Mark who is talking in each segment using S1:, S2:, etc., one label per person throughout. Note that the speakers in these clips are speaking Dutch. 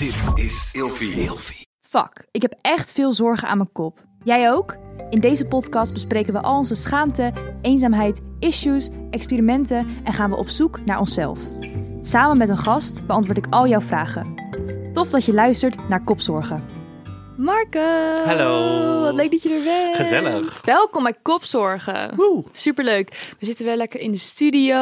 S1: Dit is Ilfie.
S2: Fuck, ik heb echt veel zorgen aan mijn kop. Jij ook? In deze podcast bespreken we al onze schaamte, eenzaamheid, issues, experimenten en gaan we op zoek naar onszelf. Samen met een gast beantwoord ik al jouw vragen. Tof dat je luistert naar Kopzorgen. Marco!
S3: Hallo.
S2: Wat leuk dat je er bent.
S3: Gezellig.
S2: Welkom bij Kopzorgen.
S3: Woe.
S2: Superleuk. We zitten weer lekker in de studio.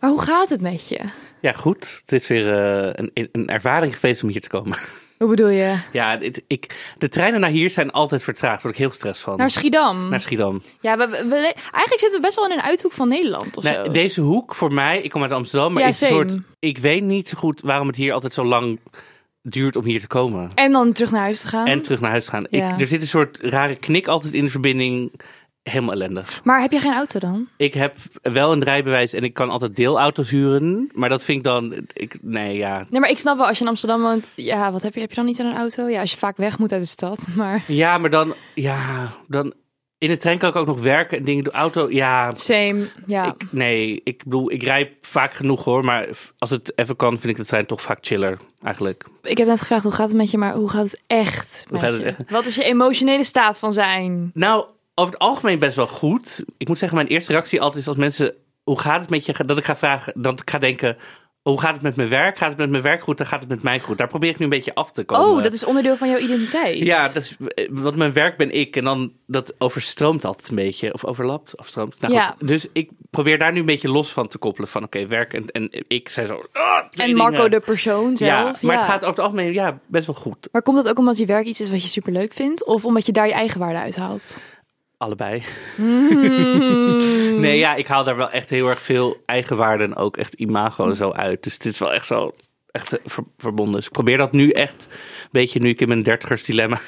S2: Maar hoe gaat het met je?
S3: Ja, goed. Het is weer eh, een, een ervaring geweest om hier te komen.
S2: Hoe bedoel je?
S3: Ja, ik, de treinen naar hier zijn altijd vertraagd. Daar word ik heel gestrest van.
S2: Naar Schiedam.
S3: Naar Schiedam.
S2: Ja, we, eigenlijk zitten we best wel in een uithoek van Nederland of
S3: Nee,
S2: zo.
S3: deze hoek voor mij, ik kom uit Amsterdam, maar
S2: Ja,
S3: is een
S2: same.
S3: soort. Ik weet niet zo goed waarom het hier altijd zo lang duurt om hier te komen.
S2: En dan terug naar huis te gaan.
S3: En terug naar huis te gaan.
S2: Ja.
S3: Ik, er zit een soort rare knik altijd in de verbinding. Helemaal ellendig.
S2: Maar heb je geen auto dan?
S3: Ik heb wel een rijbewijs en ik kan altijd deelauto's huren. Maar dat vind ik dan. Ik, nee, ja.
S2: Nee, maar ik snap wel, als je in Amsterdam woont, ja, wat heb je? Heb je dan niet aan een auto? Ja, als je vaak weg moet uit de stad, maar...
S3: Ja, maar dan. Ja, dan. In de trein kan ik ook nog werken en dingen doen. Auto, ja.
S2: Same, ja.
S3: Ik, nee, ik bedoel, ik rijd vaak genoeg hoor. Maar als het even kan, vind ik de trein toch vaak chiller. Eigenlijk.
S2: Ik heb net gevraagd, hoe gaat het met je, maar hoe gaat het echt
S3: Hoe gaat het
S2: je?
S3: echt?
S2: Wat is je emotionele staat van zijn?
S3: Nou, over het algemeen best wel goed. Ik moet zeggen, mijn eerste reactie altijd is als mensen. Hoe gaat het met je? Dat ik ga vragen. Dat ik ga denken. Hoe gaat het met mijn werk? Gaat het met mijn werk goed? Dan gaat het met mij goed. Daar probeer ik nu een beetje af te komen.
S2: Oh, dat is onderdeel van jouw identiteit.
S3: Ja, dat is, want mijn werk ben ik en dan dat overstroomt altijd een beetje. Of overlapt, afstroomt. Nou,
S2: Ja.
S3: goed. Dus ik probeer daar nu een beetje los van te koppelen. Van oké, werk en, en ik zijn zo... ah,
S2: En Marco
S3: dingen.
S2: de persoon zelf.
S3: Ja, maar
S2: ja.
S3: het gaat over het algemeen ja, best wel goed.
S2: Maar komt dat ook omdat je werk iets is wat je superleuk vindt? Of omdat je daar je eigen waarde uithaalt?
S3: Allebei.
S2: Mm.
S3: Nee, ja, ik haal daar wel echt heel erg veel eigenwaarde en ook echt imago en zo uit. Dus het is wel echt zo echt ver- verbonden. Dus ik probeer dat nu echt een beetje, nu ik in mijn dertigers dilemma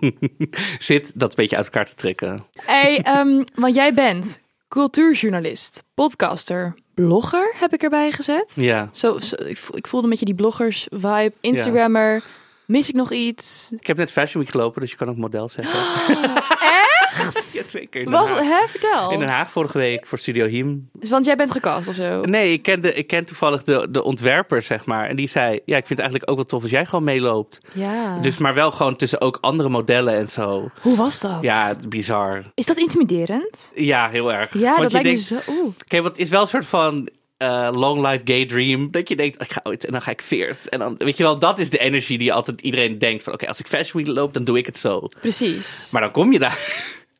S3: zit, dat een beetje uit elkaar te trekken.
S2: Hey, ehm, want jij bent cultuurjournalist, podcaster, blogger, heb ik erbij gezet.
S3: Ja.
S2: Zo, zo- ik, voel- ik voelde een beetje die bloggers-vibe. Instagrammer. Mis ik nog iets?
S3: Ik heb net Fashion Week gelopen, dus je kan ook model zeggen.
S2: Echt?
S3: Ja, zeker.
S2: Was, hè, vertel.
S3: In Den Haag vorige week voor Studio Hiem.
S2: Dus, want jij bent gecast of zo?
S3: Nee, ik ken, de, ik ken toevallig de, de ontwerper, zeg maar. En die zei, ja, ik vind het eigenlijk ook wel tof als jij gewoon meeloopt.
S2: Ja.
S3: Dus maar wel gewoon tussen ook andere modellen en zo.
S2: Hoe was dat?
S3: Ja, bizar.
S2: Is dat intimiderend?
S3: Ja, heel erg.
S2: Ja,
S3: Want
S2: dat lijkt
S3: denkt,
S2: me zo... Oeh.
S3: Oké, want het is wel een soort van eh, long life gay dream. Dat je denkt, ik ga ooit en dan ga ik veert. En dan, weet je wel, dat is de energie die altijd iedereen denkt van, oké, als ik Fashion Week loop, dan doe ik het zo.
S2: Precies.
S3: Maar dan kom je daar.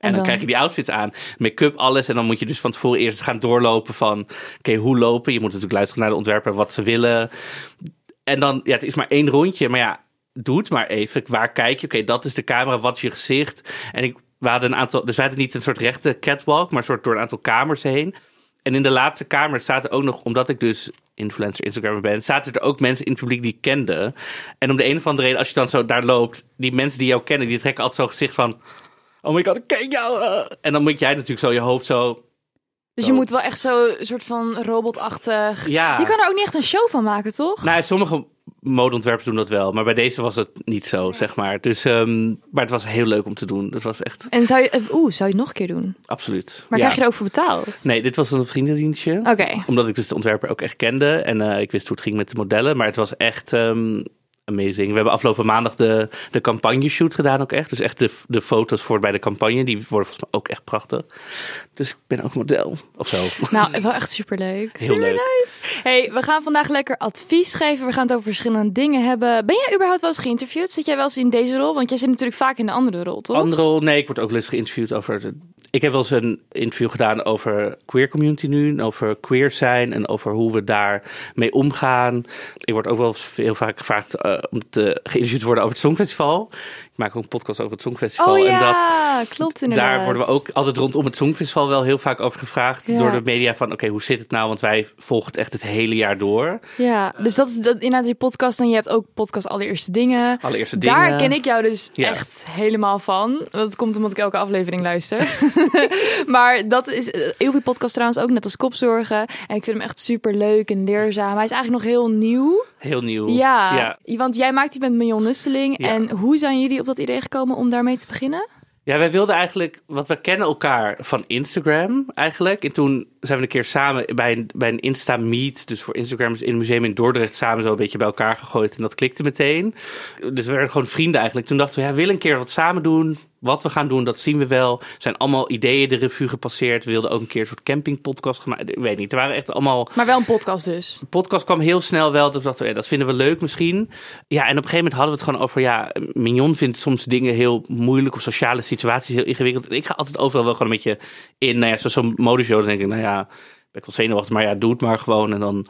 S3: En, dan,
S2: dan?
S3: krijg je die outfits aan. Make-up, alles. En dan moet je dus van tevoren eerst gaan doorlopen van... Oké, hoe lopen? Je moet natuurlijk luisteren naar de ontwerper, wat ze willen. En dan, ja, het is maar één rondje. Maar ja, doe het maar even. Waar kijk je? Oké, dat is de camera. Wat is je gezicht? En ik, we hadden een aantal... Dus wij hadden niet een soort rechte catwalk, maar een soort door een aantal kamers heen. En in de laatste kamer zaten ook nog, omdat ik dus influencer, Instagrammer ben, zaten er ook mensen in het publiek die ik kende. En om de een of andere reden, als je dan zo daar loopt, die mensen die jou kennen, die trekken altijd zo'n gezicht van, oh my god, ik ken jou. eh." En dan moet jij natuurlijk zo je hoofd zo,
S2: Dus
S3: Zo.
S2: je moet wel echt zo een soort van robotachtig...
S3: ja.
S2: Je kan er ook niet echt een show van maken, toch?
S3: Nou, sommige modeontwerpers doen dat wel, maar bij deze was het niet zo, zeg maar. Dus, ehm, maar het was heel leuk om te doen. Het was echt,
S2: En zou je... eh, Oeh, zou je het nog een keer doen?
S3: absoluut.
S2: Maar
S3: Ja.
S2: krijg je er ook voor betaald?
S3: Nee, dit was een vriendendienstje.
S2: Oké.
S3: Omdat ik dus de ontwerper ook echt kende. En eh, ik wist hoe het ging met de modellen. Maar het was echt ehm, amazing. We hebben afgelopen maandag de, de campagne-shoot gedaan ook echt. Dus echt de, de foto's voor bij de campagne. Die worden volgens mij ook echt prachtig. Dus ik ben ook model. Of zo.
S2: Nou, wel echt superleuk.
S3: Heel leuk.
S2: Hey, we gaan vandaag lekker advies geven. We gaan het over verschillende dingen hebben. Ben jij überhaupt wel eens geïnterviewd? Zit jij wel eens in deze rol? Want jij zit natuurlijk vaak in de andere rol, toch?
S3: Andere rol, nee, ik word ook wel eens geïnterviewd over... De, ik heb wel eens een interview gedaan over queer community nu. Over queer zijn en over hoe we daar mee omgaan. Ik word ook wel heel vaak gevraagd eh, om te geïnterviewd te worden over het Songfestival. Maak ook een podcast over het Songfestival.
S2: oh
S3: En dat,
S2: klopt inderdaad.
S3: Daar worden we ook altijd rondom het Songfestival wel heel vaak over gevraagd.
S2: Ja.
S3: Door de media van, oké, hoe zit het nou? Want wij volgen het echt het hele jaar door.
S2: Ja, dus dat is dat, inderdaad je podcast. En je hebt ook podcast Allereerste Dingen.
S3: Allereerste dingen.
S2: Daar ken ik jou dus
S3: Ja.
S2: echt helemaal van. Dat komt omdat ik elke aflevering luister. maar dat is eh, heel veel podcast trouwens ook, net als Kopzorgen. En ik vind hem echt super leuk en leerzaam. Hij is eigenlijk nog heel nieuw.
S3: Heel nieuw.
S2: Ja, want jij maakt die met Million Nusteling.
S3: Ja.
S2: En hoe zijn jullie op dat idee gekomen om daarmee te beginnen?
S3: Ja, wij wilden eigenlijk, want we kennen elkaar van Instagram eigenlijk. En toen zijn we een keer samen bij een, bij een Insta-meet, dus voor Instagram in het museum in Dordrecht, samen zo een beetje bij elkaar gegooid. En dat klikte meteen. Dus we werden gewoon vrienden eigenlijk. Toen dachten we, ja, we willen een keer wat samen doen. Wat we gaan doen, dat zien we wel. Er zijn allemaal ideeën de revue gepasseerd. We wilden ook een keer een soort campingpodcast gemaakt. Ik weet niet, er waren echt allemaal...
S2: Maar wel een podcast dus.
S3: De podcast kwam heel snel wel. Dat, dachten we, ja, dat vinden we leuk misschien. Ja, en op een gegeven moment hadden we het gewoon over... Ja, Mignon vindt soms dingen heel moeilijk... of sociale situaties heel ingewikkeld. En ik ga altijd overal wel gewoon een beetje in. Nou ja, zo'n modeshow. Dan denk ik, nou ja, ben ik wel zenuwachtig. Maar ja, doe het maar gewoon. En dan...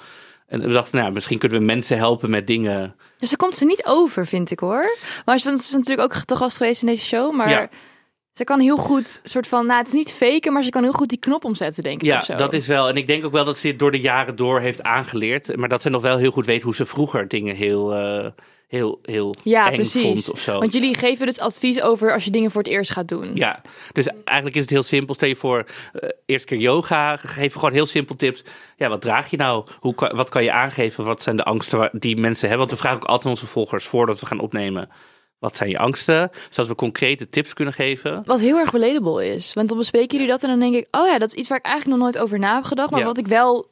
S3: En we dachten, nou, misschien kunnen we mensen helpen met dingen.
S2: Dus ze komt ze niet over, vind ik hoor. Maar ze is natuurlijk ook te gast geweest in deze show. Maar
S3: Ja.
S2: ze kan heel goed, soort van, nou het is niet faken, maar ze kan heel goed die knop omzetten, denk ik.
S3: Ja, dat is wel. En ik denk ook wel dat ze dit door de jaren door heeft aangeleerd. Maar dat ze nog wel heel goed weet hoe ze vroeger dingen heel, eh, heel, heel
S2: Ja,
S3: eng
S2: precies.
S3: vond of zo.
S2: Want jullie geven dus advies over als je dingen voor het eerst gaat doen.
S3: Ja, dus eigenlijk is het heel simpel. Stel je voor, eh eerste keer yoga, geef gewoon heel simpel tips. Ja, wat draag je nou? Hoe, wat kan je aangeven? Wat zijn de angsten die mensen hebben? Want we vragen ook altijd onze volgers voordat we gaan opnemen. Wat zijn je angsten? Zodat we concrete tips kunnen geven.
S2: Wat heel erg relatable is. Want dan bespreken jullie dat en dan denk ik, oh ja, dat is iets waar ik eigenlijk nog nooit over na heb gedacht. Maar
S3: Ja.
S2: wat ik wel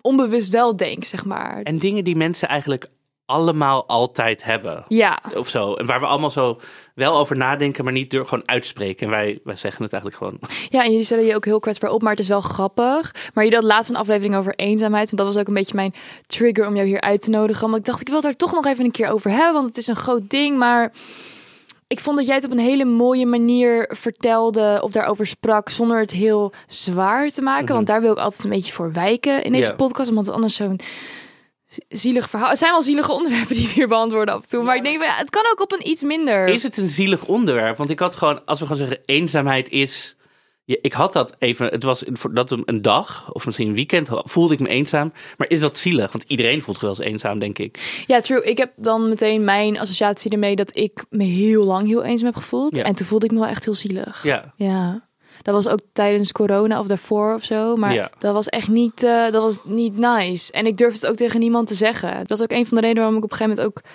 S2: onbewust wel denk, zeg maar.
S3: En dingen die mensen eigenlijk allemaal altijd hebben.
S2: Ja,
S3: Of zo. En waar we allemaal zo wel over nadenken, maar niet door gewoon uitspreken. En wij, wij zeggen het eigenlijk gewoon.
S2: Ja, en jullie stellen je ook heel kwetsbaar op, maar het is wel grappig. Maar je had laatst een aflevering over eenzaamheid. En dat was ook een beetje mijn trigger om jou hier uit te nodigen. Omdat ik dacht, ik wil het daar toch nog even een keer over hebben. Want het is een groot ding. Maar ik vond dat jij het op een hele mooie manier vertelde of daarover sprak. Zonder het heel zwaar te maken. Want daar wil ik altijd een beetje voor wijken in deze podcast. Omdat het anders zo'n zielig verhaal... Het zijn wel zielige onderwerpen die we hier beantwoorden af en toe. Maar ik denk, van, ja, het kan ook op een iets minder...
S3: Is het een zielig onderwerp? Want ik had gewoon, als we gaan zeggen, eenzaamheid is. Ja, ik had dat even, het was dat een, een dag of misschien een weekend voelde ik me eenzaam. Maar is dat zielig? Want iedereen voelt zich wel eens eenzaam, denk ik.
S2: Ja, true. Ik heb dan meteen mijn associatie ermee dat ik me heel lang heel eenzaam heb gevoeld.
S3: Ja.
S2: En toen voelde ik me wel echt heel zielig.
S3: Ja,
S2: Ja. Dat was ook tijdens corona of daarvoor of zo. Maar
S3: Ja.
S2: dat was echt niet, eh, dat was niet nice. En ik durfde het ook tegen niemand te zeggen. Dat was ook een van de redenen waarom ik op een gegeven moment ook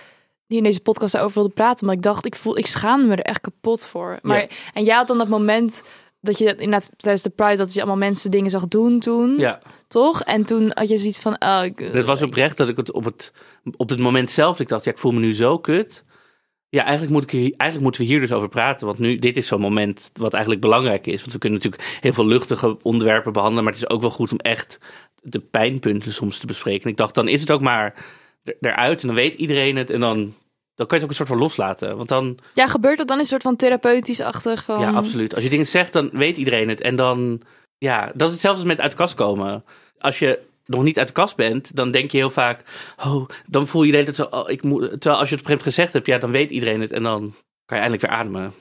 S2: hier in deze podcast daarover wilde praten. Omdat ik dacht, ik voel, ik schaamde me er echt kapot voor. Maar,
S3: Ja.
S2: En jij had dan dat moment dat je inderdaad tijdens de Pride, dat je allemaal mensen dingen zag doen toen.
S3: ja.
S2: Toch? En toen had je zoiets van, oh,
S3: Het was oprecht dat ik het op het, op het moment zelf, ik dacht, ja, ik voel me nu zo kut. Ja, eigenlijk, moet ik hier, eigenlijk moeten we hier dus over praten. Want nu, dit is zo'n moment wat eigenlijk belangrijk is. Want we kunnen natuurlijk heel veel luchtige onderwerpen behandelen. Maar het is ook wel goed om echt de pijnpunten soms te bespreken. En ik dacht, dan is het ook maar er- eruit. En dan weet iedereen het. En dan, dan kan je het ook een soort van loslaten. Want dan,
S2: Ja, gebeurt dat dan een soort van therapeutisch-achtig van...
S3: ja, absoluut. Als je dingen zegt, dan weet iedereen het. En dan, ja, dat is hetzelfde als met uit de kast komen. Als je nog niet uit de kast bent, dan denk je heel vaak, oh, dan voel je de hele tijd zo, oh, ik moet, terwijl als je het op een gegeven moment gezegd hebt, ja, dan weet iedereen het en dan kan je eindelijk weer ademen.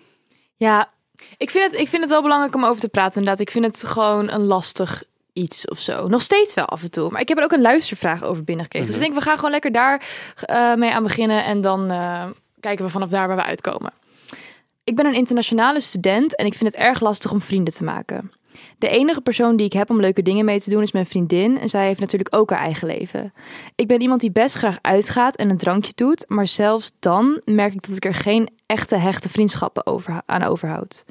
S2: Ja, ik vind, het, ik vind het wel belangrijk om over te praten inderdaad. Ik vind het gewoon een lastig iets of zo. Nog steeds wel af en toe. Maar ik heb er ook een luistervraag over binnengekregen. Dus ik denk, we gaan gewoon lekker daar eh, mee aan beginnen. En dan eh, kijken we vanaf daar waar we uitkomen. Ik ben een internationale student en ik vind het erg lastig om vrienden te maken. De enige persoon die ik heb om leuke dingen mee te doen is mijn vriendin. En zij heeft natuurlijk ook haar eigen leven. Ik ben iemand die best graag uitgaat en een drankje doet. Maar zelfs dan merk ik dat ik er geen echte hechte vriendschappen over, aan overhoud.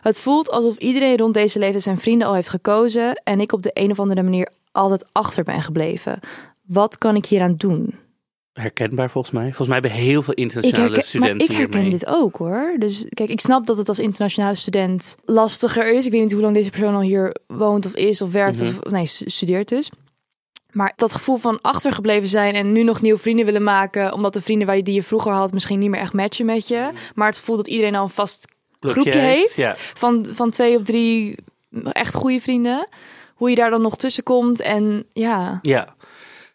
S2: Het voelt alsof iedereen rond deze leeftijd zijn vrienden al heeft gekozen. En ik op de een of andere manier altijd achter ben gebleven. Wat kan ik hieraan doen?
S3: Herkenbaar volgens mij. Volgens mij hebben heel veel internationale
S2: herken, maar
S3: studenten
S2: ik herken
S3: hiermee.
S2: dit ook hoor. Dus kijk, ik snap dat het als internationale student lastiger is. Ik weet niet hoe lang deze persoon al hier woont of is of werkt
S3: Mhm.
S2: of nee, stu- studeert dus. Maar dat gevoel van achtergebleven zijn en nu nog nieuwe vrienden willen maken, omdat de vrienden waar je die je vroeger had misschien niet meer echt matchen met je, maar het voelt dat iedereen al een vast groepje heeft,
S3: Ja.
S2: van, van twee of drie echt goede vrienden. Hoe je daar dan nog tussen komt en ja,
S3: Ja.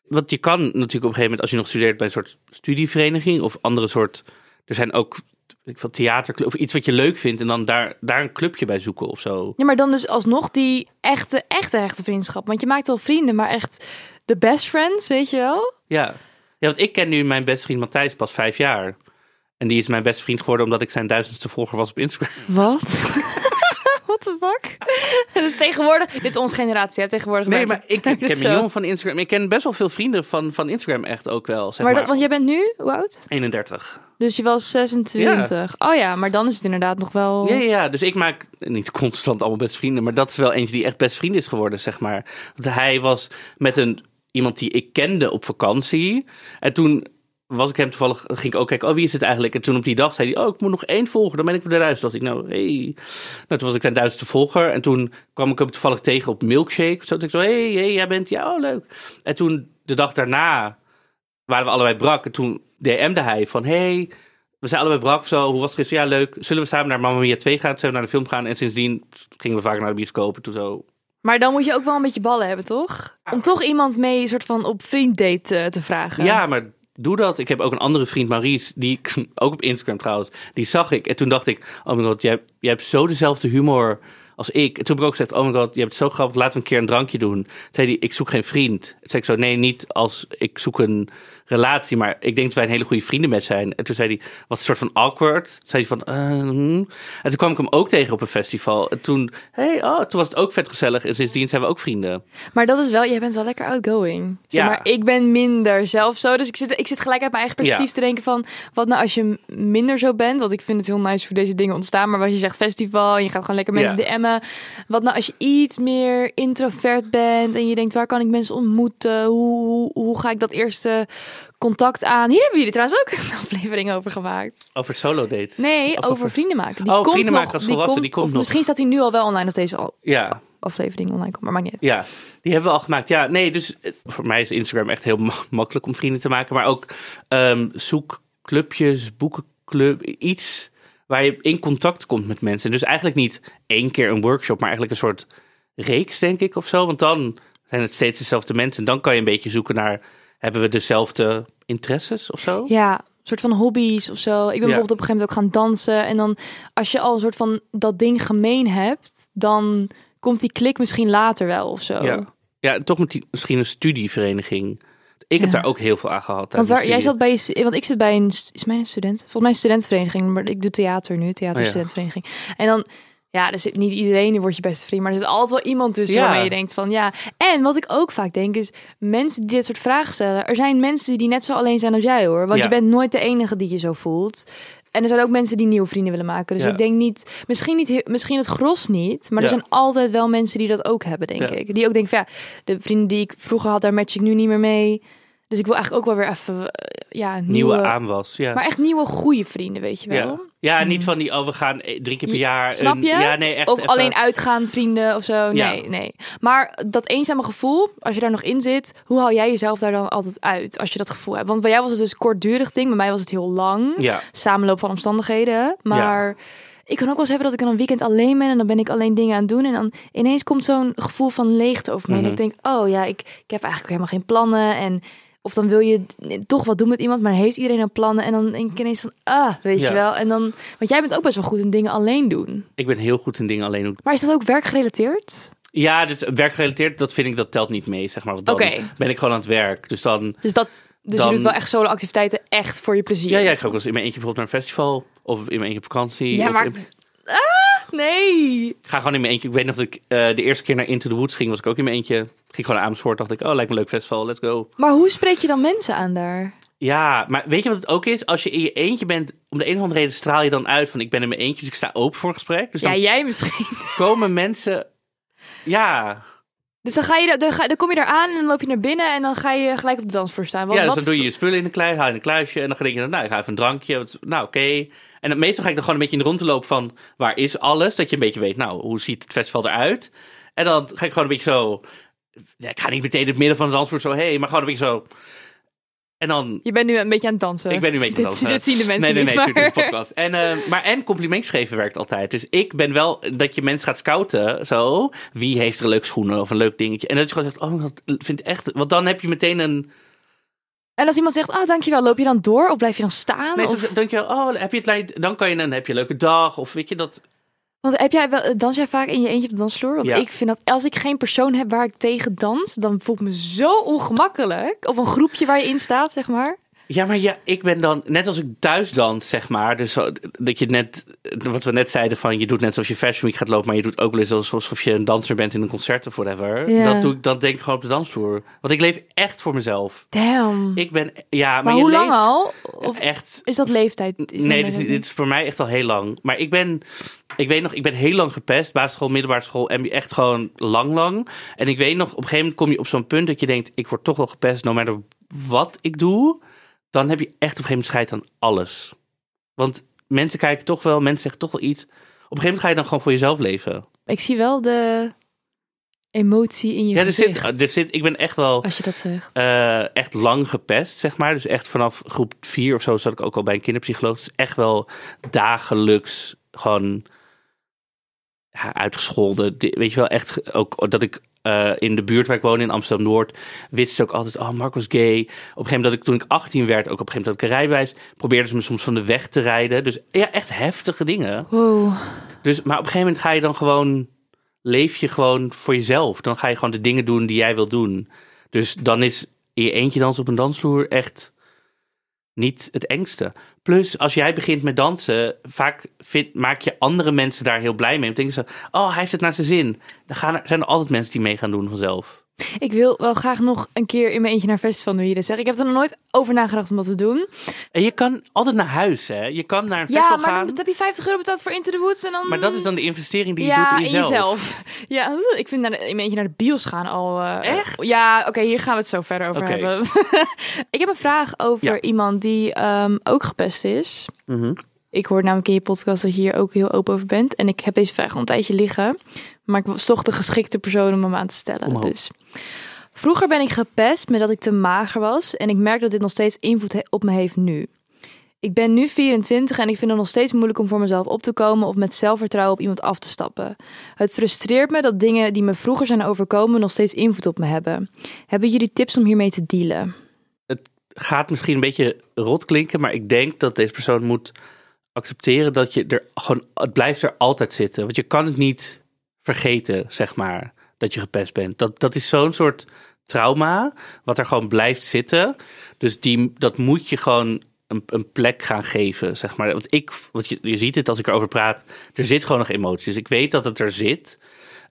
S3: Want je kan natuurlijk op een gegeven moment, als je nog studeert bij een soort studievereniging of andere soort. Er zijn ook ik veel, theaterclub of iets wat je leuk vindt en dan daar, daar een clubje bij zoeken of zo.
S2: Ja, maar dan dus alsnog die echte, echte, echte vriendschap. Want je maakt wel vrienden, maar echt de best friends, weet je wel?
S3: Ja. ja, want ik ken nu mijn beste vriend Matthijs pas vijf jaar. En die is mijn beste vriend geworden omdat ik zijn duizendste volger was op Instagram.
S2: Wat? what the fuck? dus tegenwoordig, dit is onze generatie, hè? tegenwoordig.
S3: Nee, maar ik, ik ken jongen van Instagram. Ik ken best wel veel vrienden van, van Instagram echt ook wel, zeg
S2: Maar,
S3: maar.
S2: dat, want jij bent nu, hoe oud?
S3: 31.
S2: Dus je was 26. Oh ja, maar dan is het inderdaad nog wel...
S3: Ja, ja, ja, dus ik maak niet constant allemaal best vrienden, maar dat is wel eentje die echt best vriend is geworden, zeg maar. Want hij was met een, iemand die ik kende op vakantie. En toen was ik hem toevallig, ging ik ook kijken, oh wie is het eigenlijk? En toen op die dag zei hij, oh ik moet nog één volger, dan ben ik op de duizend. Dacht ik, nou, hey. Nou, toen was ik zijn duizendste volger en toen kwam ik hem toevallig tegen op Milkshake. Zo, ik zo, hey, hey, jij bent, ja, oh leuk. En toen, de dag daarna, waren we allebei brak. En toen DM'de hij van, hey, we zijn allebei brak zo. Hoe was het gisteren? Ja, leuk. Zullen we samen naar Mamma Mia 2 gaan? Zijn we naar de film gaan. En sindsdien gingen we vaak naar de bioscoop. En toen zo...
S2: Maar dan moet je ook wel een beetje ballen hebben, toch? Om toch iemand mee soort van op vrienddate eh, te vragen.
S3: Ja, maar doe dat. Ik heb ook een andere vriend, Maurice, die ook op Instagram trouwens, die zag ik. En toen dacht ik, oh my god, jij, hebt zo dezelfde humor als ik. En toen heb ik ook gezegd, oh my god, je hebt het zo grappig, laten we een keer een drankje doen. Zei hij, ik zoek geen vriend. Toen zei ik zo, nee, niet als ik zoek een relatie, maar ik denk dat wij een hele goede vrienden met zijn. En toen zei hij, was een soort van awkward. Toen zei hij van, eh, hmm. En toen kwam ik hem ook tegen op een festival. En toen, hey, oh, toen was het ook vet gezellig. En sindsdien zijn we ook vrienden.
S2: Maar dat is wel, jij bent wel lekker outgoing. Zeg
S3: Ja.
S2: maar ik ben minder zelf zo. Dus ik zit, ik zit gelijk uit mijn eigen perspectief
S3: Ja.
S2: te denken van... Wat nou als je minder zo bent? Want ik vind het heel nice voor deze dingen ontstaan. Maar als je zegt festival en je gaat gewoon lekker mensen
S3: Ja.
S2: DM'en. Wat nou als je iets meer introvert bent en je denkt... Waar kan ik mensen ontmoeten? Hoe, hoe, hoe ga ik dat eerste contact aan? Hier hebben jullie trouwens ook een aflevering over gemaakt.
S3: Over solo dates.
S2: Nee, over vrienden maken. Die
S3: Oh,
S2: komt
S3: vrienden
S2: nog,
S3: maken als volwassen, die komt
S2: of
S3: nog.
S2: Misschien staat hij nu al wel online als deze al-
S3: Ja,
S2: aflevering online komt. Maar maakt niet uit.
S3: Ja, die hebben we al gemaakt. Ja, nee, dus eh, voor mij is Instagram echt heel ma- makkelijk om vrienden te maken. Maar ook ehm, zoek clubjes, boekenclub, iets waar je in contact komt met mensen. Dus eigenlijk niet één keer een workshop, maar eigenlijk een soort reeks, denk ik, of zo. Want dan zijn het steeds dezelfde mensen. En dan kan je een beetje zoeken naar, hebben we dezelfde interesses of zo?
S2: Ja, een soort van hobby's of zo. Ik ben bijvoorbeeld op een gegeven moment ook gaan dansen. En dan, als je al een soort van dat ding gemeen hebt, dan komt die klik misschien later wel of zo.
S3: Ja, ja toch met die, misschien een studievereniging. Ik heb
S2: Ja.
S3: daar ook heel veel aan gehad.
S2: Want waar, jij zat bij je, want ik zit bij een, is mijn student? Volgens mij een studentenvereniging, maar ik doe theater nu, theater
S3: Oh ja.
S2: En dan, ja, er zit niet iedereen die wordt je beste vriend, maar er zit altijd wel iemand tussen
S3: Ja.
S2: waarmee je denkt van ja. En wat ik ook vaak denk is, mensen die dit soort vragen stellen, er zijn mensen die net zo alleen zijn als jij hoor, want
S3: Ja.
S2: je bent nooit de enige die je zo voelt. En er zijn ook mensen die nieuwe vrienden willen maken. Dus
S3: Ja.
S2: ik denk niet, misschien niet, misschien het gros niet, maar er zijn altijd wel mensen die dat ook hebben, denk ik. Die ook denken van ja, de vrienden die ik vroeger had, daar match ik nu niet meer mee. Dus ik wil eigenlijk ook wel weer even, eh, ja, nieuwe,
S3: Nieuwe aanwas, ja.
S2: maar echt nieuwe goede vrienden, weet je wel.
S3: Ja, ja niet van die, oh, we gaan eh, drie keer per jaar.
S2: snap
S3: een-
S2: je?
S3: ja, nee, echt.
S2: Of
S3: even-
S2: alleen uitgaan, vrienden of zo.
S3: Ja.
S2: Nee, nee. Maar dat eenzame gevoel, als je daar nog in zit, hoe hou jij jezelf daar dan altijd uit als je dat gevoel hebt? Want bij jou was het dus kortdurig ding, bij mij was het heel lang.
S3: Ja,
S2: Samenloop van omstandigheden. Maar ik kan ook wel eens hebben dat ik dan een weekend alleen ben en dan ben ik alleen dingen aan het doen. En dan ineens komt zo'n gevoel van leegte over me.
S3: Mhm.
S2: En ik denk, oh ja, ik, ik heb eigenlijk helemaal geen plannen. En of dan wil je toch wat doen met iemand, maar heeft iedereen dan plannen? En dan denk ik ineens van, ah, weet
S3: Ja.
S2: je wel. En dan, want jij bent ook best wel goed in dingen alleen doen.
S3: ik ben heel goed in dingen alleen doen.
S2: Maar is dat ook werkgerelateerd?
S3: Ja, dus werkgerelateerd, dat vind ik, dat telt niet mee, zeg maar. Want dan
S2: Oké.
S3: ben ik gewoon aan het werk. Dus dan,
S2: Dus, dat, dus
S3: Dan-
S2: je doet wel echt solo activiteiten echt voor je plezier.
S3: ja, ja, ik ga ook wel eens in mijn eentje bijvoorbeeld naar een festival. Of in mijn eentje op vakantie.
S2: Ja, maar-
S3: in-
S2: Nee.
S3: ik ga gewoon in mijn eentje. Ik weet nog dat ik eh, de eerste keer naar Into the Woods ging, was ik ook in mijn eentje. Ging gewoon naar Amersfoort, dacht ik, oh, lijkt me een leuk festival, let's go.
S2: Maar hoe spreek je dan mensen aan daar?
S3: Ja, maar weet je wat het ook is? Als je in je eentje bent, om de een of andere reden straal je dan uit van ik ben in mijn eentje, dus ik sta open voor een gesprek. Dus
S2: Ja, jij misschien.
S3: komen mensen, ja,
S2: Dus dan, ga je, dan, ga, dan kom je daar aan en dan loop je naar binnen en dan ga je gelijk op de dansvloer staan. Want
S3: ja, dus
S2: wat
S3: dan doe je je spullen in een kluis, kluisje en dan denk je, nou, ik ga even een drankje. Nou, oké. En dan, meestal ga ik dan gewoon een beetje in de rond te lopen van waar is alles, dat je een beetje weet, nou, hoe ziet het festival eruit? En dan ga ik gewoon een beetje zo, ja, ik ga niet meteen in het midden van de dansvloer zo, hé, maar gewoon een beetje zo. En dan
S2: Je bent nu een beetje aan het dansen.
S3: Ik ben nu een beetje aan het dansen.
S2: dit zien de mensen
S3: nee, nee,
S2: niet.
S3: nee,
S2: maar...
S3: podcast. En, eh, maar en complimentjes geven werkt altijd. Dus ik ben wel dat je mensen gaat scouten. Zo, wie heeft er een leuk schoenen of een leuk dingetje. En dat je gewoon zegt, oh, dat vind ik echt. Want dan heb je meteen een.
S2: En als iemand zegt, oh dankjewel, loop je dan door of blijf je dan staan?
S3: Nee,
S2: Of-
S3: oh, heb je het lijn- Dan kan je een, heb je een leuke dag. Of weet je dat.
S2: Want heb jij wel, dans jij vaak in je eentje op de dansvloer? Want
S3: Ja.
S2: ik vind dat als ik geen persoon heb waar ik tegen dans, dan voel ik me zo ongemakkelijk. Of een groepje waar je in staat, zeg maar.
S3: Ja, maar ja, ik ben dan, net als ik thuis dans, zeg maar. Dus dat je net, wat we net zeiden van, je doet net alsof je Fashion Week gaat lopen, maar je doet ook wel eens alsof je een danser bent in een concert of whatever.
S2: Ja.
S3: Dat doe ik, dan denk ik gewoon op de dansvloer. Want ik leef echt voor mezelf.
S2: Damn.
S3: Ik ben, ja, maar,
S2: maar
S3: je
S2: hoe lang al? Of
S3: Echt.
S2: is dat leeftijd? Is dat
S3: nee, dit,
S2: leeftijd?
S3: is- dit is voor mij echt al heel lang. Maar ik ben, ik weet nog, ik ben heel lang gepest. Basisschool, middelbare school, en echt gewoon lang, lang. En ik weet nog, op een gegeven moment kom je op zo'n punt dat je denkt, ik word toch wel gepest, no matter wat ik doe. Dan heb je echt op een gegeven moment scheid aan alles. Want mensen kijken toch wel, mensen zeggen toch wel iets. Op een gegeven moment ga je dan gewoon voor jezelf leven.
S2: Ik zie wel de emotie in je
S3: Ja, er
S2: gezicht.
S3: zit, er zit, ik ben echt wel
S2: Als je dat zegt.
S3: eh, echt lang gepest, zeg maar. Dus echt vanaf groep vier of zo zat ik ook al bij een kinderpsycholoog. Dus echt wel dagelijks gewoon ja, uitgescholden. Weet je wel, echt ook dat ik eh, in de buurt waar ik woon in Amsterdam-Noord... wist ze ook altijd, oh, Mark was gay. Op een gegeven moment dat ik, toen ik 18 werd, ook op een gegeven moment dat ik rijbewijs... probeerden ze me soms van de weg te rijden. Dus ja, echt heftige dingen.
S2: Wow.
S3: Dus, maar op een gegeven moment ga je dan gewoon, leef je gewoon voor jezelf. Dan ga je gewoon de dingen doen die jij wil doen. Dus dan is in je eentje dansen op een dansvloer echt niet het engste. Plus, als jij begint met dansen, vaak vind, maak je andere mensen daar heel blij mee. Dan denken ze, oh, hij heeft het naar zijn zin. Dan gaan er, zijn er altijd mensen die mee gaan doen vanzelf.
S2: Ik wil wel graag nog een keer in mijn eentje naar festival nu je dit zegt. Ik heb er nog nooit over nagedacht om dat te doen.
S3: En je kan altijd naar huis, hè. Je kan naar een
S2: Ja,
S3: festival
S2: maar
S3: gaan.
S2: dan heb je 50 euro betaald voor Into the Woods en dan...
S3: Maar dat is dan de investering die je
S2: ja,
S3: doet in jezelf.
S2: Ja, oeh, ik vind naar de, in mijn eentje naar de bios gaan al... eh,
S3: Echt?
S2: Ja, oké, hier gaan we het zo verder over hebben. ik heb een vraag over
S3: Ja.
S2: iemand die ehm, ook gepest is.
S3: Mhm.
S2: Ik hoor namelijk in je podcast dat je hier ook heel open over bent. En ik heb deze vraag al een tijdje liggen. Maar ik was toch de geschikte persoon om hem aan te stellen.
S3: Omhoog.
S2: Dus. Vroeger ben ik gepest met dat ik te mager was. En ik merk dat dit nog steeds invloed op me heeft nu. Ik ben nu 24 en ik vind het nog steeds moeilijk om voor mezelf op te komen of met zelfvertrouwen op iemand af te stappen. Het frustreert me dat dingen die me vroeger zijn overkomen nog steeds invloed op me hebben. Hebben jullie tips om hiermee te dealen?
S3: gaat misschien een beetje rot klinken, maar ik denk dat deze persoon moet accepteren dat je er gewoon, het blijft er altijd zitten. Want je kan het niet vergeten, zeg maar, dat je gepest bent. Dat, dat is zo'n soort trauma, wat er gewoon blijft zitten. Dus die, dat moet je gewoon een, een plek gaan geven, zeg maar. Want ik, want je, je ziet het als ik erover praat, er zit gewoon nog emoties. Dus ik weet dat het er zit.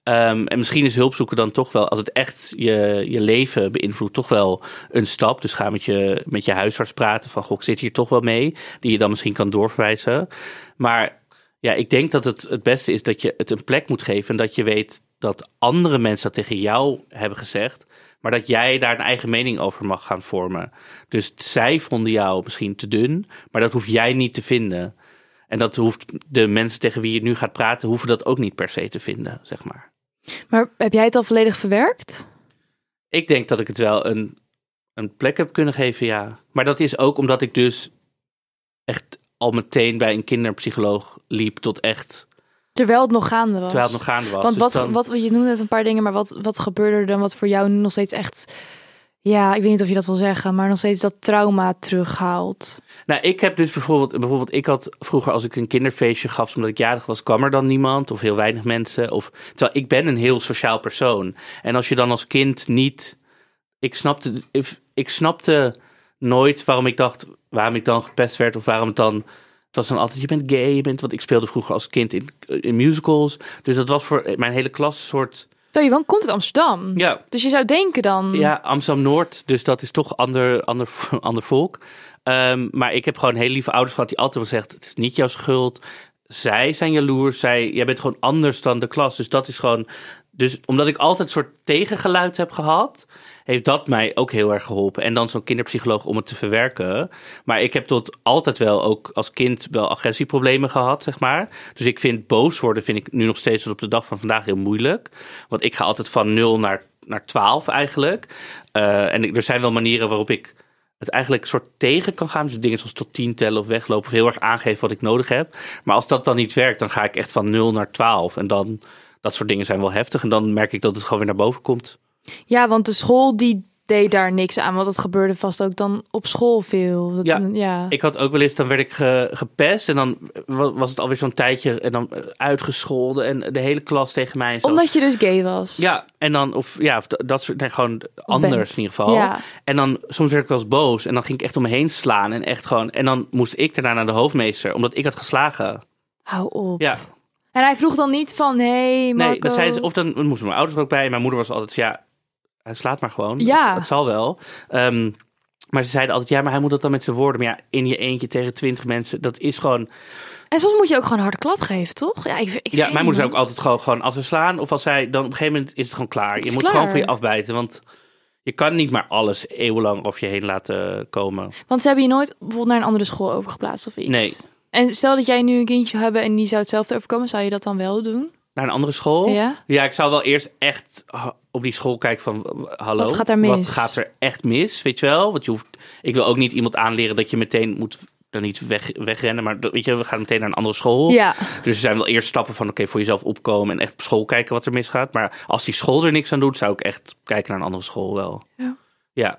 S3: Ehm, en misschien is hulp zoeken dan toch wel, als het echt je, je leven beïnvloedt, toch wel een stap. Dus ga met je, met je huisarts praten van, goh, ik zit hier toch wel mee. Die je dan misschien kan doorverwijzen. Maar ja, ik denk dat het het beste is dat je het een plek moet geven. En dat je weet dat andere mensen dat tegen jou hebben gezegd. Maar dat jij daar een eigen mening over mag gaan vormen. Dus zij vonden jou misschien te dun, maar dat hoef jij niet te vinden. En dat hoeft de mensen tegen wie je nu gaat praten, hoeven dat ook niet per se te vinden, zeg maar.
S2: Maar heb jij het al volledig verwerkt?
S3: Ik denk dat ik het wel een, een plek heb kunnen geven, ja. Maar dat is ook omdat ik dus echt al meteen bij een kinderpsycholoog liep tot echt,
S2: Terwijl het nog gaande was.
S3: terwijl het nog gaande was.
S2: Want
S3: Dus
S2: wat,
S3: dan-
S2: wat, je noemde net een paar dingen, maar wat, wat gebeurde er dan wat voor jou nog steeds echt... Ja, ik weet niet of je dat wil zeggen, maar nog steeds dat trauma terughaalt.
S3: Nou, ik heb dus bijvoorbeeld, bijvoorbeeld, ik had vroeger als ik een kinderfeestje gaf, omdat ik jarig was, kwam er dan niemand of heel weinig mensen. Of, terwijl ik ben een heel sociaal persoon. En als je dan als kind niet, ik snapte, ik, snapte nooit waarom ik dacht, waarom ik dan gepest werd of waarom het dan, het was dan altijd, je bent gay, je bent, want ik speelde vroeger als kind in, in musicals. Dus dat was voor mijn hele klas een soort,
S2: Terwijl je woont, komt uit Amsterdam.
S3: ja,
S2: Dus je zou denken dan...
S3: ja, Amsterdam-Noord, dus dat is toch ander, ander, ander volk. Ehm, maar ik heb gewoon heel lieve ouders gehad die altijd wel zegt, het is niet jouw schuld. Zij zijn jaloers, zij, jij bent gewoon anders dan de klas. Dus dat is gewoon, dus omdat ik altijd een soort tegengeluid heb gehad, heeft dat mij ook heel erg geholpen. En dan zo'n kinderpsycholoog om het te verwerken. Maar ik heb tot altijd wel ook als kind wel agressieproblemen gehad, zeg maar. Dus ik vind boos worden, vind ik nu nog steeds tot op de dag van vandaag heel moeilijk. Want ik ga altijd van 0 naar, naar 12 eigenlijk. Eh, en er zijn wel manieren waarop ik het eigenlijk een soort tegen kan gaan. Dus dingen zoals tot 10 tellen of weglopen of heel erg aangeven wat ik nodig heb. Maar als dat dan niet werkt, dan ga ik echt van 0 naar 12. En dan, dat soort dingen zijn wel heftig. En dan merk ik dat het gewoon weer naar boven komt.
S2: Ja, want de school die deed daar niks aan, want dat gebeurde vast ook dan op school veel. Dat,
S3: Ja.
S2: ja.
S3: Ik had ook wel eens, dan werd ik ge- gepest en dan wa- was het alweer zo'n tijdje en dan eh, uitgescholden en de hele klas tegen mij en zo.
S2: Omdat je dus gay was.
S3: Ja, en dan, of ja, of dat soort, nee, gewoon anders
S2: bent.
S3: in ieder geval.
S2: Ja.
S3: En dan, soms werd ik wel eens boos en dan ging ik echt om me heen slaan en echt gewoon, en dan moest ik daarna naar de hoofdmeester, omdat ik had geslagen.
S2: Hou op.
S3: Ja,
S2: En hij vroeg dan niet van, hey Marco.
S3: nee, zei ze, of dan moesten mijn ouders er ook bij, mijn moeder was altijd, ja, hij slaat maar gewoon.
S2: Ja.
S3: Het zal wel. Ehm, maar ze zeiden altijd, ja, maar hij moet dat dan met zijn woorden. Maar ja, in je eentje tegen twintig mensen, dat is gewoon...
S2: En soms moet je ook gewoon een harde klap geven, toch? Ja, ik, ik
S3: Ja, mijn moeder zei ook altijd gewoon, gewoon als we slaan of als zij, dan op een gegeven moment is het gewoon klaar.
S2: Het
S3: Je moet
S2: klaar.
S3: gewoon voor je afbijten, want je kan niet maar alles eeuwenlang over je heen laten komen.
S2: Want ze hebben je nooit bijvoorbeeld naar een andere school overgeplaatst of iets.
S3: Nee.
S2: En stel dat jij nu een kindje zou hebben en die zou hetzelfde overkomen, zou je dat dan wel doen?
S3: Naar een andere school?
S2: Ja?
S3: Ja, ik zou wel eerst echt ha- op die school kijken van, hallo.
S2: Wat gaat er mis?
S3: Wat gaat er echt mis, weet je wel? Want je hoeft, ik wil ook niet iemand aanleren dat je meteen moet, dan niet weg, wegrennen. Maar weet je, we gaan meteen naar een andere school.
S2: Ja.
S3: Dus er zijn wel eerst stappen van, oké, voor jezelf opkomen en echt op school kijken wat er misgaat. Maar als die school er niks aan doet, zou ik echt kijken naar een andere school wel.
S2: Ja.
S3: Ja,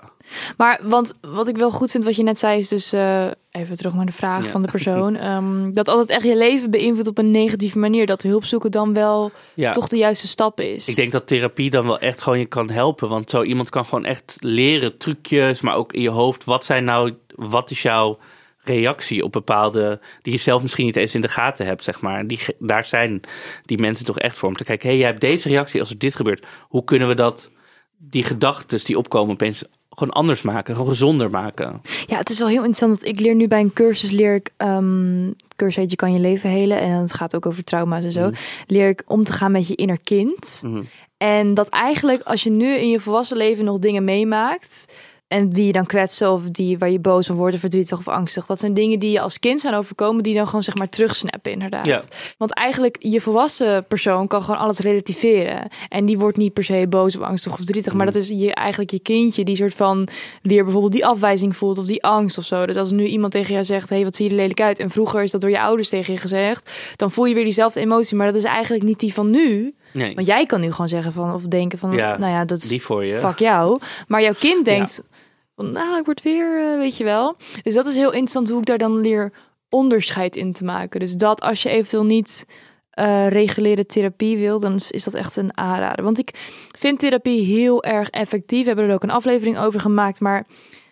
S2: Maar want wat ik wel goed vind, wat je net zei, is dus eh, even terug naar de vraag
S3: Ja.
S2: van de persoon. ehm, dat altijd echt je leven beïnvloedt op een negatieve manier. Dat hulp zoeken dan wel
S3: ja.
S2: toch de juiste stap is.
S3: Ik denk dat therapie dan wel echt gewoon je kan helpen. Want zo iemand kan gewoon echt leren, trucjes, maar ook in je hoofd. Wat zijn nou, wat is jouw reactie op bepaalde, die je zelf misschien niet eens in de gaten hebt, zeg maar. Die, daar zijn die mensen toch echt voor om te kijken, hé, hey, jij hebt deze reactie als er dit gebeurt. Hoe kunnen we dat, die gedachten die opkomen opeens gewoon anders maken, gewoon gezonder maken?
S2: Ja, het is wel heel interessant. Want ik leer nu bij een cursus, leer ik, ehm cursus heet Je kan je leven helen. En het gaat ook over trauma's en zo.
S3: Mhm.
S2: Leer ik om te gaan met je inner kind.
S3: Mhm.
S2: En dat eigenlijk als je nu in je volwassen leven nog dingen meemaakt... en die je dan kwetsen of die waar je boos van wordt... of verdrietig of angstig... dat zijn dingen die je als kind zijn overkomen... die dan gewoon zeg maar terugsnappen inderdaad.
S3: Ja.
S2: Want eigenlijk je volwassen persoon kan gewoon alles relativeren. En die wordt niet per se boos of angstig of verdrietig. Maar
S3: Mm.
S2: dat is je, eigenlijk je kindje die soort van weer bijvoorbeeld die afwijzing voelt of die angst of zo. Dus als nu iemand tegen jou zegt, hey, wat zie je er lelijk uit? En vroeger is dat door je ouders tegen je gezegd. Dan voel je weer diezelfde emotie. Maar dat is eigenlijk niet die van nu.
S3: Nee,
S2: Want jij kan nu gewoon zeggen van, of denken van,
S3: Ja,
S2: nou ja, dat is
S3: die voor je.
S2: fuck jou. Maar jouw kind denkt, van, nou, ik word weer, eh, weet je wel. Dus dat is heel interessant hoe ik daar dan leer onderscheid in te maken. Dus dat als je eventueel niet eh, reguliere therapie wil, dan is dat echt een aanrader. Want ik vind therapie heel erg effectief. We hebben er ook een aflevering over gemaakt, maar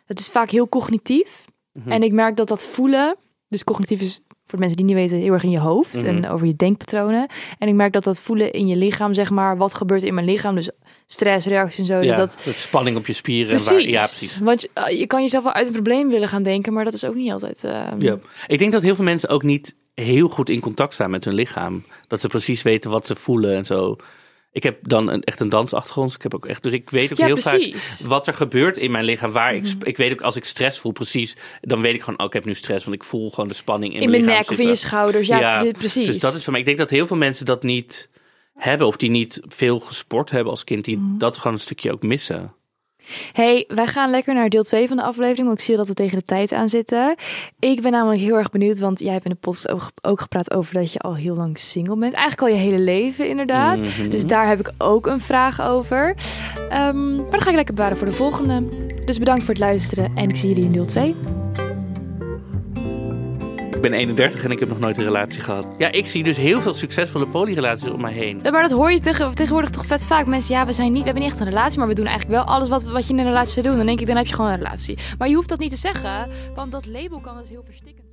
S2: het is vaak heel cognitief.
S3: Mhm.
S2: En ik merk dat dat voelen, dus cognitief is voor de mensen die niet weten, heel erg in je hoofd
S3: Mhm.
S2: en over je denkpatronen. En ik merk dat dat voelen in je lichaam, zeg maar, wat gebeurt in mijn lichaam, dus stress, reacties en zo.
S3: ja,
S2: dat,
S3: dat spanning op je spieren.
S2: Precies.
S3: Waar, ja, precies.
S2: Want je, eh, je kan jezelf wel uit een probleem willen gaan denken, maar dat is ook niet altijd. eh,
S3: Ja. Ik denk dat heel veel mensen ook niet heel goed in contact staan met hun lichaam. Dat ze precies weten wat ze voelen en zo. Ik heb dan een, echt een dansachtergrond. dus Ik heb ook echt, dus ik weet ook
S2: Ja,
S3: heel
S2: precies.
S3: vaak wat er gebeurt in mijn lichaam. Waar ik,
S2: Mhm.
S3: ik weet ook als ik stress voel, precies. Dan weet ik gewoon, oh, ik heb nu stress. Want ik voel gewoon de spanning in,
S2: in
S3: mijn
S2: nek of in je schouders. Ja, precies.
S3: Dus dat is van mij. Ik denk dat heel veel mensen dat niet hebben. Of die niet veel gesport hebben als kind. Die
S2: Mhm.
S3: dat gewoon een stukje ook missen.
S2: Hey, wij gaan lekker naar deel 2 van de aflevering. Want ik zie dat we tegen de tijd aan zitten. Ik ben namelijk heel erg benieuwd, want jij hebt in de ook, ook gepraat over dat je al heel lang single bent. Eigenlijk al je hele leven, inderdaad.
S3: Mhm.
S2: Dus daar heb ik ook een vraag over. Ehm, maar dan ga ik lekker bewaren voor de volgende. Dus bedankt voor het luisteren en ik zie jullie in deel 2.
S3: Ik ben 31 en ik heb nog nooit een relatie gehad. Ja, ik zie dus heel veel succesvolle polyrelaties om mij heen.
S2: Ja, Maar dat hoor je tegen, tegenwoordig toch vet vaak. Mensen, ja, we, zijn niet, we hebben niet echt een relatie, maar we doen eigenlijk wel alles wat, wat je in een relatie zou doen. Dan denk ik, dan heb je gewoon een relatie. Maar je hoeft dat niet te zeggen, want dat label kan dus heel verstikkend